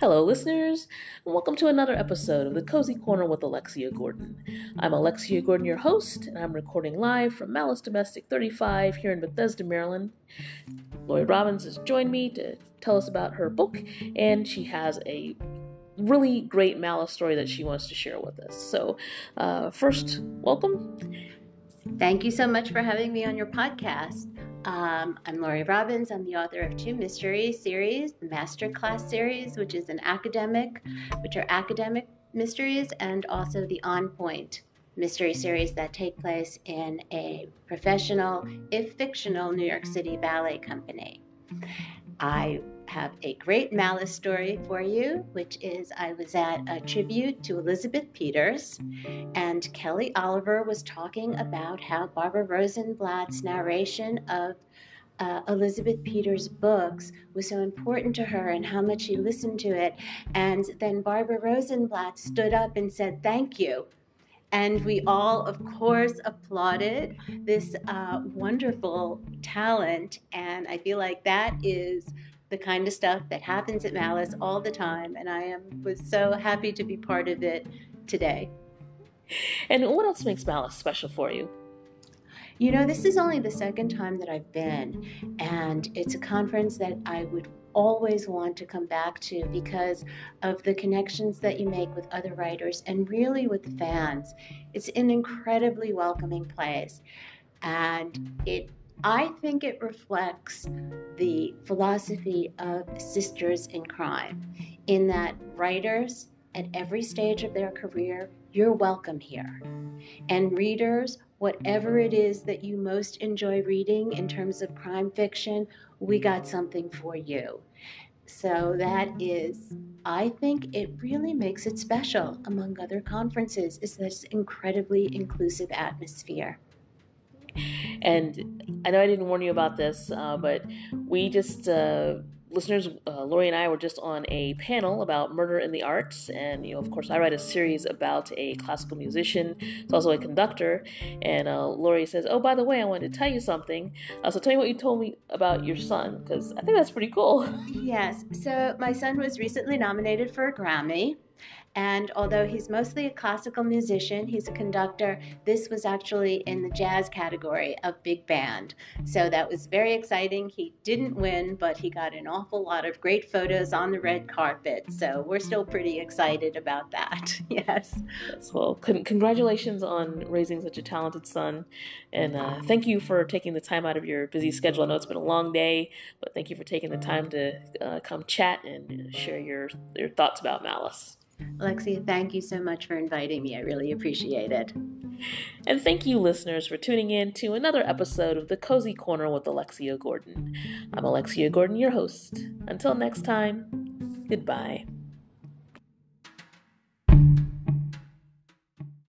Hello, listeners, and welcome to another episode of the Cozy Corner with Alexia Gordon. I'm Alexia Gordon, your host, and I'm recording live from Malice Domestic 35 here in Bethesda, Maryland. Lori Robbins has joined me to tell us about her book, and she has a really great Malice story that she wants to share with us. So, uh, first, welcome. Thank you so much for having me on your podcast. Um, I'm Lori Robbins. I'm the author of two mystery series, the Masterclass series, which is an academic, which are academic mysteries, and also the On Pointe mystery series that take place in a professional, if fictional, New York City ballet company. I have a great malice story for you, which is I was at a tribute to Elizabeth Peters, and Kelly Oliver was talking about how Barbara Rosenblatt's narration of uh, Elizabeth Peters' books was so important to her and how much she listened to it. And then Barbara Rosenblatt stood up and said, Thank you. And we all, of course, applauded this uh, wonderful talent. And I feel like that is the kind of stuff that happens at Malice all the time. And I am was so happy to be part of it today. And what else makes Malice special for you? You know, this is only the second time that I've been, and it's a conference that I would always want to come back to because of the connections that you make with other writers and really with fans. It's an incredibly welcoming place, and it I think it reflects the philosophy of sisters in crime, in that writers at every stage of their career, you're welcome here. And readers, whatever it is that you most enjoy reading in terms of crime fiction, we got something for you. So that is, I think it really makes it special among other conferences, is this incredibly inclusive atmosphere. And I know I didn't warn you about this, uh, but we just uh, listeners, uh, Lori and I were just on a panel about murder in the arts, and you know, of course, I write a series about a classical musician, He's also a conductor. And uh, Lori says, "Oh, by the way, I wanted to tell you something. Uh, so tell me what you told me about your son, because I think that's pretty cool." Yes. So my son was recently nominated for a Grammy. And although he's mostly a classical musician, he's a conductor, this was actually in the jazz category of big band. So that was very exciting. He didn't win, but he got an awful lot of great photos on the red carpet. So we're still pretty excited about that. yes. Yes. Well, con- congratulations on raising such a talented son. And uh, thank you for taking the time out of your busy schedule. I know it's been a long day, but thank you for taking the time to uh, come chat and share your, your thoughts about Malice. Alexia, thank you so much for inviting me. I really appreciate it. And thank you, listeners, for tuning in to another episode of The Cozy Corner with Alexia Gordon. I'm Alexia Gordon, your host. Until next time, goodbye.